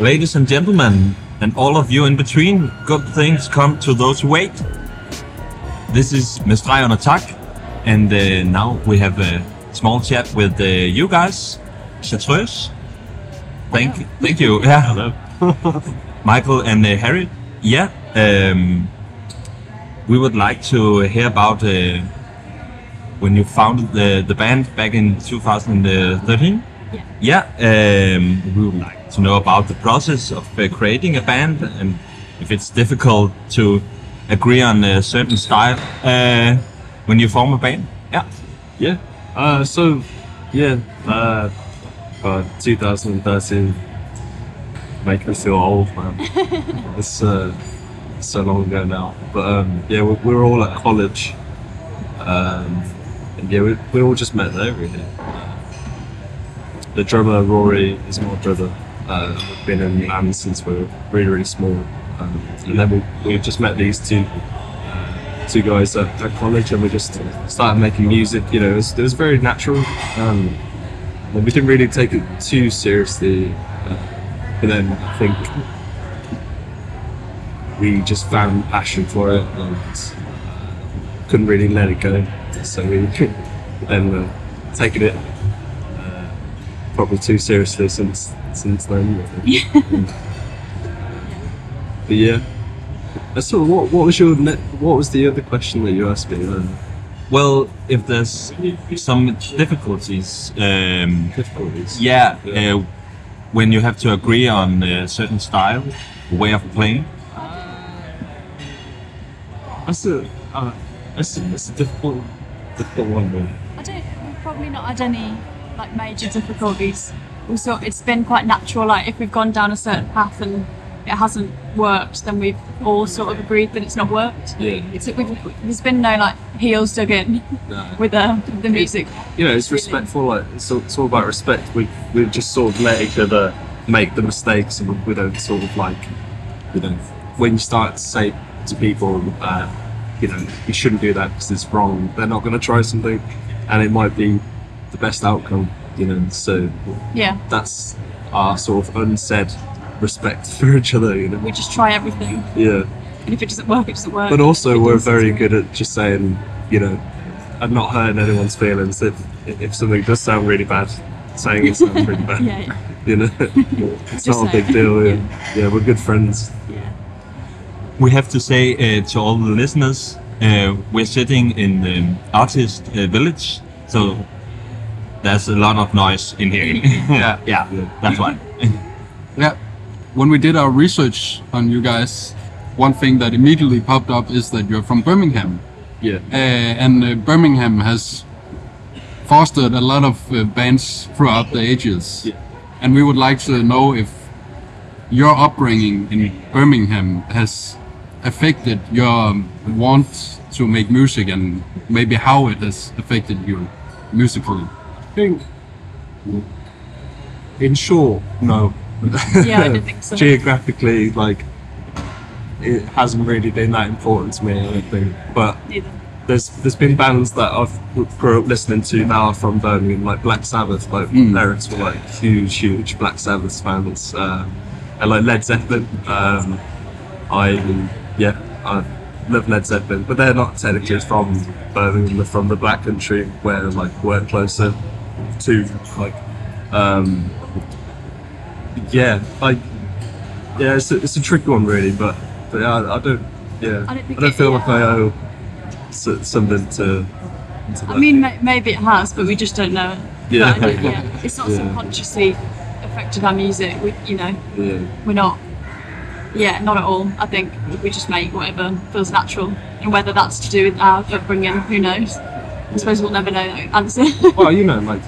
Ladies and gentlemen, and all of you in between, good things come to those who wait. This is Med streg under tak, and uh, now we have a small chat with uh, you guys. Chartreuse. Thank, thank you. Yeah. Hello. Michael and uh, Harry. Yeah. Um, we would like to hear about uh, when you founded the, the band back in 2013. Yeah. Yeah. Um, we would like to know about the process of uh, creating a band and if it's difficult to agree on a certain style uh, when you form a band. Yeah. Yeah. Uh, so, yeah, uh, uh, 2013 make me feel old, man. it's uh, so long ago now. But um, yeah, we're, we're all at college. Um, and yeah, we, we all just met there, really. Uh, the drummer, Rory, is my brother. Uh, we've been in the band since we were really, really small. Um, and then we, we just met these two two guys at, at college and we just started making music. You know, it was, it was very natural. Um, we didn't really take it too seriously. Uh, but then I think we just found passion for it and uh, couldn't really let it go. So we then uh, taken it uh, probably too seriously since since then. but yeah. Uh, So what, what was your ne- what was the other question that you asked me? Uh, Well, if there's some difficulties, um, difficulties. yeah, uh, when you have to agree on a certain style, way of playing. That's a uh, that's a, that's a difficult difficult one. Really. I don't. We've probably not had any like major difficulties. We sort. It's been quite natural. Like if we've gone down a certain path and it hasn't worked, then we've all sort of agreed that it's not worked. Yeah. It's we've, there's been no like heels dug in No. with uh, the music. You know, it's respectful. Like it's all, it's all about respect. We we just sort of let each other make the mistakes, and we, we don't sort of like, you know, when you start to say to people, uh, you know, you shouldn't do that because it's wrong. They're not going to try something, and it might be the best outcome. You know, so Yeah. that's our sort of unsaid respect for each other. You know. We just try everything, Yeah. and if it doesn't work, it doesn't work. But also, It we're very good at just saying, you know, and not hurting anyone's feelings. If if something does sound really bad, saying it sounds really bad. Yeah. yeah. You know, it's Just not a big it. deal. Yeah. yeah, we're good friends. yeah. We have to say uh, to all the listeners, uh, we're sitting in the artist uh, village, so there's a lot of noise in here. Yeah. yeah, that's why. Yeah. When we did our research on you guys, one thing that immediately popped up is that you're from Birmingham. Yeah. Uh, and uh, Birmingham has fostered a lot of uh, bands throughout the ages. Yeah. And we would like to know if your upbringing in Birmingham has affected your want to make music and maybe how it has affected you musically. I think, in short, no. Yeah, I didn't think so. Geographically, like, it hasn't really been that important to me. I don't think, but Neither. there's there's been bands that I've grew up listening to now from Birmingham, like Black Sabbath. Like Mm. my parents were like huge, huge Black Sabbath fans, uh, and like Led Zeppelin. Um, I yeah, I love Led Zeppelin, but they're not technically from Birmingham. They're from the Black Country, where like we're closer to like um, yeah, like yeah, it's a, it's a tricky one really, but but yeah, I, I don't yeah, I I don't think don't feel like I owe s- something to. to I mean, ma- maybe it has, but we just don't know it. Yeah. But yeah, it's not Yeah. subconsciously affected our music. We, you know, yeah, we're not. Yeah, not at all. I think we just make whatever feels natural, and whether that's to do with our upbringing, who knows? I suppose we'll never know that answer. well, you know, like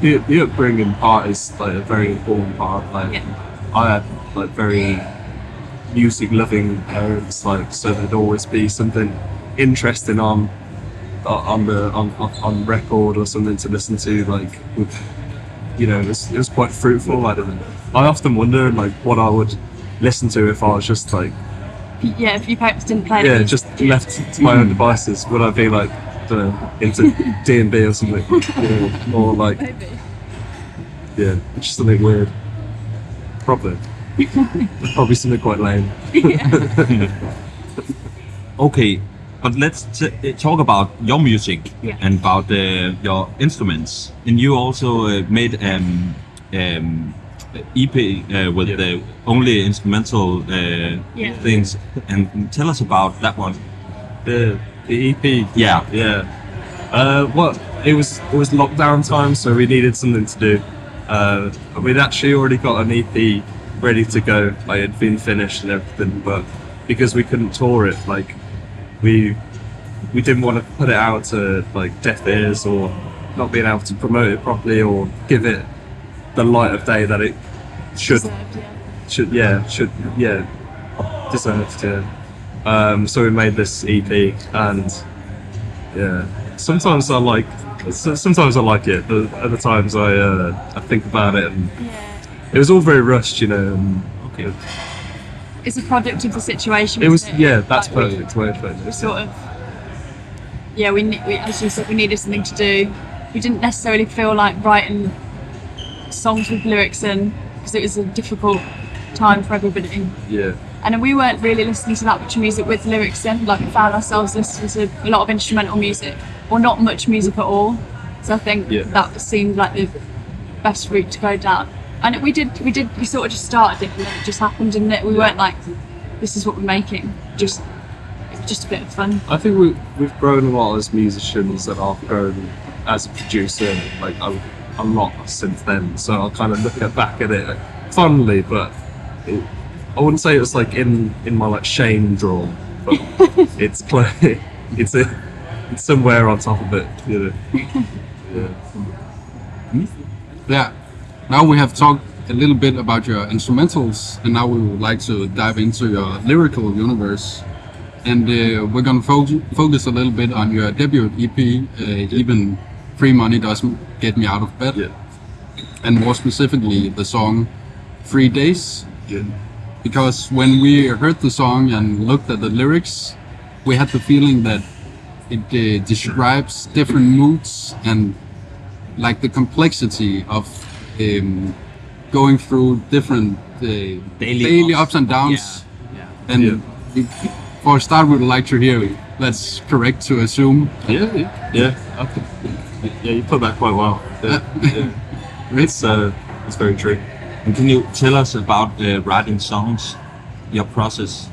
the, the upbringing part is like a very important part. Like Yeah. I had like very music loving parents, like so there'd always be something interesting on uh, on the on, on, record or something to listen to. Like you know, it was, it was quite fruitful. I don't know. I often wonder like what I would listen to if I was just like yeah, if your parents didn't play. yeah, just left to my own devices, would I be like, don't know, into D and B or something, or, or like, Maybe. yeah, just something weird. Probably. Probably something quite lame. Okay, but let's t- talk about your music Yeah. and about uh, your instruments. And you also uh, made um, um, EP uh, with Yeah. the only instrumental uh, Yeah. things. And tell us about that one. The, the EP. Yeah. Yeah. Uh, what it was it was lockdown time, so we needed something to do. Uh, we'd actually already got an EP ready to go, like it'd been finished and everything, but because we couldn't tour it, like we we didn't want to put it out to like deaf ears or not being able to promote it properly or give it the light of day that it should Deserved, yeah. should yeah should yeah deserved yeah um so we made this ep and yeah sometimes i like sometimes i like it but other times i uh i think about it and Yeah. it was all very rushed you know and Okay. It's a product of the situation. it was isn't yeah that's Like, we- perfect way we sort of yeah we, ne- we as you said we needed something to do we didn't necessarily feel like writing songs with lyrics in because it was a difficult time for everybody yeah and we weren't really listening to that much music with lyrics in like we found ourselves listening to a lot of instrumental music or not much music at all. So i think Yeah. that seemed like the best route to go down. And we did we did we sort of just started it and it just happened didn't it? We weren't like this is what we're making just just a bit of fun. I think we, we've grown a lot as musicians and i've grown as a producer like a, a lot since then. So i'll kind of look back at it fondly but it, I wouldn't say it's like in in my like shame drawer, but it's clear it's a it's somewhere on top of it, you know. Yeah. Yeah. Now we have talked a little bit about your instrumentals, and now we would like to dive into your lyrical universe. And uh, we're gonna fo- focus a little bit on your debut EP, uh, even free money doesn't get me out of bed, Yeah. and more specifically the song "Three Days." Yeah. Because when we heard the song and looked at the lyrics, we had the feeling that it uh, describes different moods and like the complexity of um, going through different uh, daily, ups. ups and downs. Yeah. And Yeah. we- for a start, we'd like to hear you. That's correct to assume. Yeah, yeah. Yeah. Okay. Yeah, you put that quite well. Yeah. yeah. It's uh it's very true. And can you tell us about uh, writing songs, your process?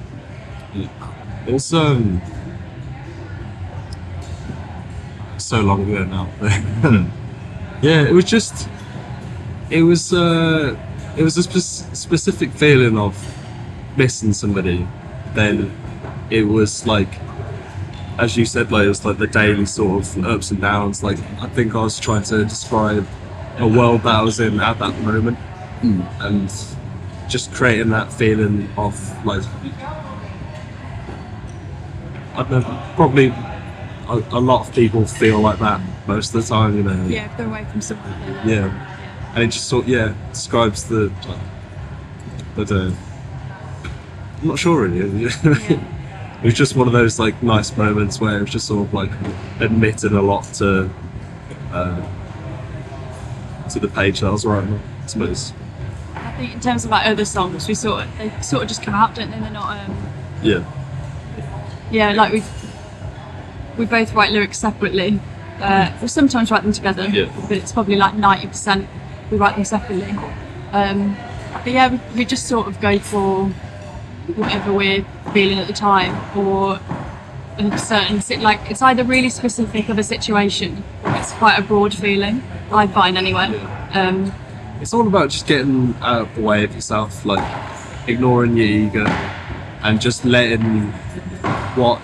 It's um so long ago now. yeah, it was just it was uh it was a spe- specific feeling of missing somebody. Then it was like as you said, like it was like the daily sort of ups and downs. Like I think I was trying to describe a world that I was in at that moment, and just creating that feeling of like I don't know, probably a, a lot of people feel like that most of the time, you know. yeah if they're away from someone then- Yeah. And it just sort yeah describes the but uh, I'm not sure really. it was just one of those like nice moments where it was just sort of like admitting a lot to uh, to the page that I was writing. I suppose. Think in terms of like other songs, we sort of they sort of just come out, don't they? They're not. Um, Yeah. yeah, like we we both write lyrics separately. Uh, we sometimes write them together, Yeah. but it's probably like ninety percent we write them separately. Um, but yeah, we, we just sort of go for whatever we're feeling at the time, or a certain like it's either really specific of a situation, or it's quite a broad feeling. I find anyway. Um, It's all about just getting out of the way of yourself, like ignoring your ego and just letting what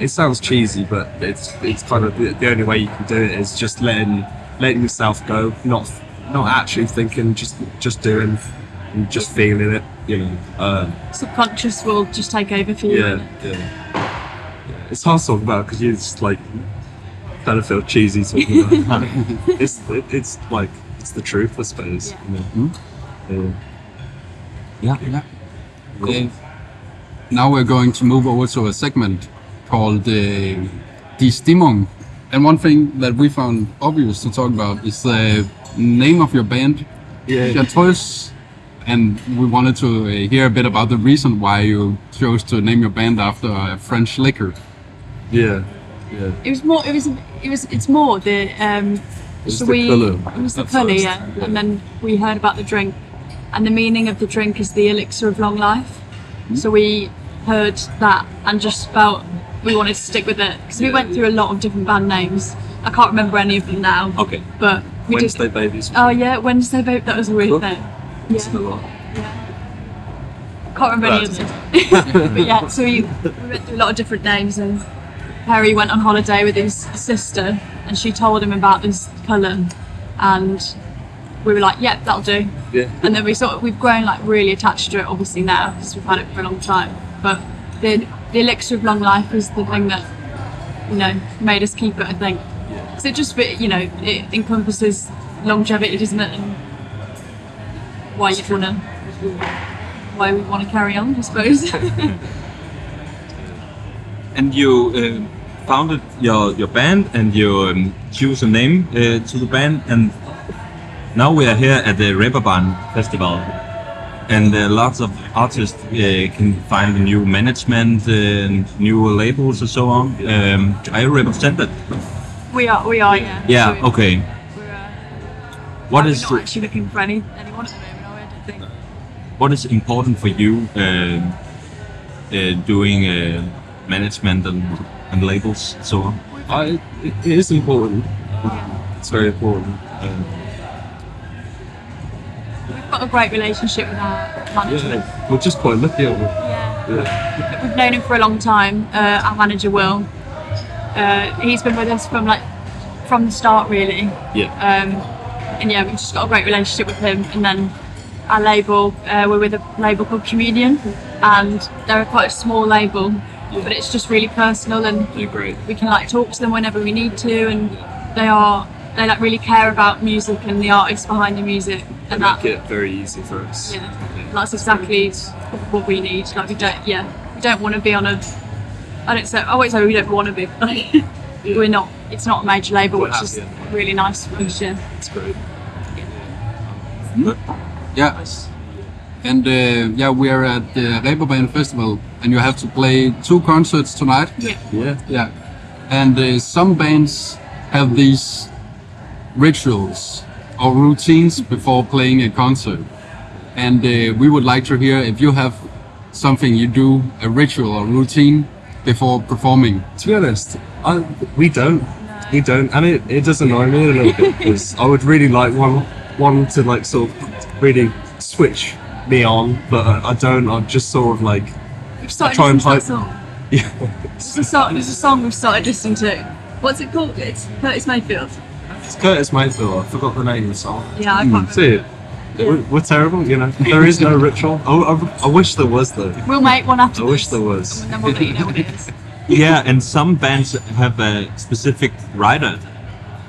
it sounds cheesy, but it's it's kind of the, the only way you can do it is just letting letting yourself go, not not actually thinking, just just doing and just feeling it, you know. Uh, subconscious will just take over for you. yeah, yeah, yeah. It's hard to talk about because you just like kind of feel cheesy talking about it. it's it, it's like it's the truth, I suppose. Yeah. you know. Yeah. Yeah. Yeah. Uh, now we're going to move over to a segment called uh, Die Stimmung. And one thing that we found obvious to talk about is the name of your band, Yeah. Chartreuse and we wanted to uh, hear a bit about the reason why you chose to name your band after a French liquor. Yeah, yeah. It was more. It was. It was. It's more the. Um, was so the we. It was the at yeah. yeah. And then we heard about the drink, and the meaning of the drink is the elixir of long life. So we heard that and just felt we wanted to stick with it because we went through a lot of different band names. I can't remember any of them now. Okay. But we Wednesday just. babies. Oh yeah, Wednesday babe. That was a weird Cool. thing. Yeah. Can't remember any of them. but yeah, so we, we went through a lot of different names and Harry went on holiday with his sister and she told him about this colour and we were like, yep, that'll do. Yeah. And then we sort of, we've grown like really attached to it obviously now because we've had it for a long time. But the, the elixir of long life was the thing that, you know, made us keep it, I think. Because it just, you know, it encompasses longevity, doesn't it? And why you'd want to why we want to carry on, I suppose. And you uh, founded your, your band and you um, choose a name uh, to the band. And now we are here at the Reeperbahn Festival. And uh, lots of artists uh, can find new management and new labels and so on. Um, are you represented? we are, we are, yeah. Yeah, So okay. We're, uh, What we're is not actually looking for any anyone at the moment. I don't think. what is important for you um uh, doing uh, management and, and labels so on? I, it it is important. It's very important. Um, We've got a great relationship with our manager. yeah, we're just quite lucky. Aren't we? Yeah. Yeah. We've known him for a long time. Uh, our manager Will. Uh, he's been with us from like from the start, really. Yeah. Um, and yeah, we've just got a great relationship with him. And then our label, uh, we're with a label called Communion, and they're quite a small label, but it's just really personal, and They're great. we can like talk to them whenever we need to, and they are they like really care about music and the artists behind the music, They and that make it very easy for us. yeah, that's exactly what we need. Like we don't, yeah, we don't want to be on a. I don't say. I won't say we don't want to be. but, Like, We're not. It's not a major label, We're which is really nice for us. Yeah. It's great. Yeah. And uh, yeah, we are at the Reeperbahn Festival, and you have to play two concerts tonight. Yeah. Yeah. Yeah. And uh, some bands have these rituals or routines before playing a concert. And uh, we would like to hear if you have something you do, a ritual or routine before performing. To be honest, I, we don't. We don't, and it, it does annoy me a little bit because I would really like one one to like sort of really switch me on, but I, I don't. I'm just sort of like We've started try and listening to that song. yeah. There's a song. There's a song we've started listening to. What's it called? It's Curtis Mayfield. It's Curtis Mayfield. I forgot the name of the song. Yeah, I can't remember. See it. We're, we're terrible, you know. There is no ritual. I, I, I wish there was though. We'll make one after I wish there was. and then we'll let you know what it is. Yeah, and some bands have a specific rider.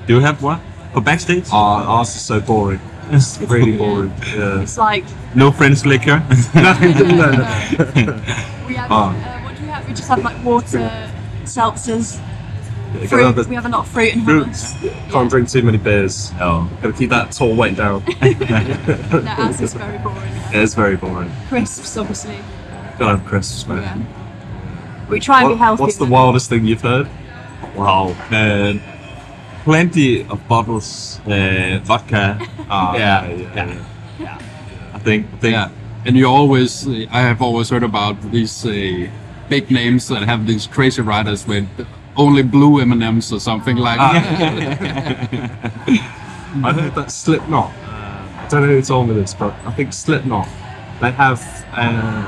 Do you have one for backstage? Ah, ours is so boring. It's really boring. Yeah. It's like No French liquor. Nothing. no, no. we have. Oh. Uh, what do we have? We just have like water, seltzers, Gotta fruit. have the We have a lot of fruit and fruit. hummus. Can't drink too many beers. oh. Gotta keep that tall weight down. No, ours is very boring. It is very boring. Crisps, obviously. Gotta have crisps, man. Yeah. We try and be healthy. what's the wildest thing you've heard? Wow. Uh, plenty of bottles, uh, vodka. Ah, yeah, yeah, yeah, I think, I think Yeah. And you always, I have always heard about these uh, big names that have these crazy riders with only blue M&Ms or something like Ah. that. I heard that Slipknot. Uh, I don't know who told me this, but I think Slipknot. They have uh,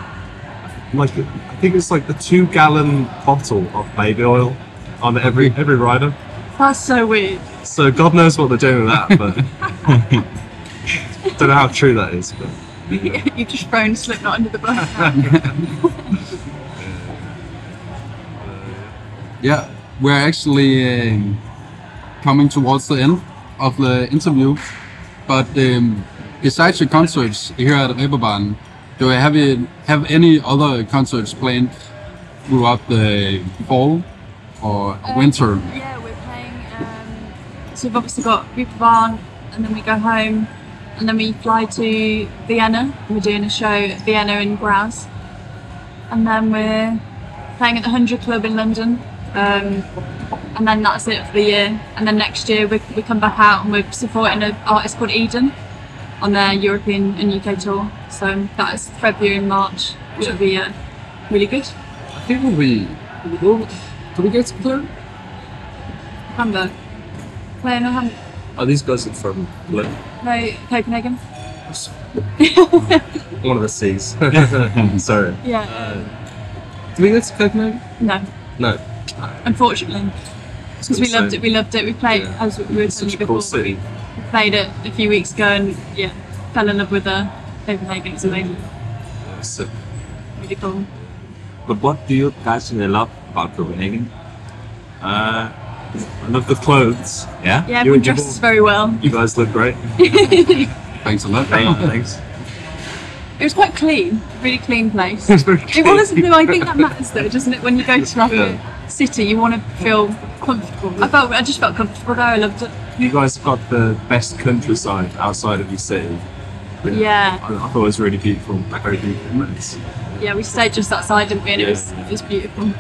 like I think it's like the two gallon bottle of baby oil on every every rider. That's so weird. So God knows what they're doing with that, but don't know how true that is. But You've just thrown Slipknot under the bus. Yeah, we're actually um, coming towards the end of the interview. But um, besides your concerts here at Reeperbahn, do you have you have any other concerts planned throughout the fall or winter? Yeah, we're playing. Um, so we've obviously got Reeperbahn, and then we go home, and then we fly to Vienna. We're doing a show at Vienna in Graz, and then we're playing at the Hundred Club in London. Um, and then that's it for the year. And then next year we, we come back out and we're supporting an artist called Eden on their European and UK tour. So that's February and March, which will be uh, really good. I think we'll be. Will, do we go to Clue? Hamburg. Playing at Ham- Oh, these guys from Clue. no, Copenhagen. One of the C's. Sorry. Yeah. Uh, do we go to Copenhagen? no, No. unfortunately. Because we gonna loved it. We loved it. We played, Yeah. as we were It's telling such you a cool before, city. we played it a few weeks ago and yeah, fell in love with uh, Copenhagen. It's amazing. Yeah, so Really cool. But what do you guys uh, love about Copenhagen? Uh, I love the clothes. Yeah? Yeah, You everyone and dresses ball. very well. You guys look great. Thanks a lot. Thanks. It was quite clean, really clean place. It's very It was, no, I think that matters though, doesn't it? When you go to like Yeah. a city, you want to feel comfortable. I felt, I just felt comfortable there. I loved it. You guys have got the best countryside outside of your city. Yeah, I, I thought it was really beautiful. Very beautiful place. yeah. We stayed just outside, didn't we? And it was, it was beautiful.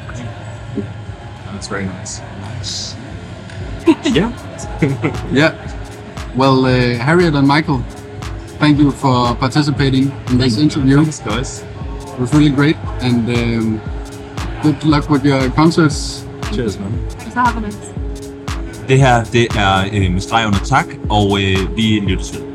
That's very nice. nice. yeah. Yeah. Well, uh, Harriet and Michael, thank you for participating in this interview. Thanks, guys. It was really great, and um, good luck with your concerts. Cheers, man. Thanks for having us. Det her, det er øh, med streg under tak, og øh, vi lyttes ved.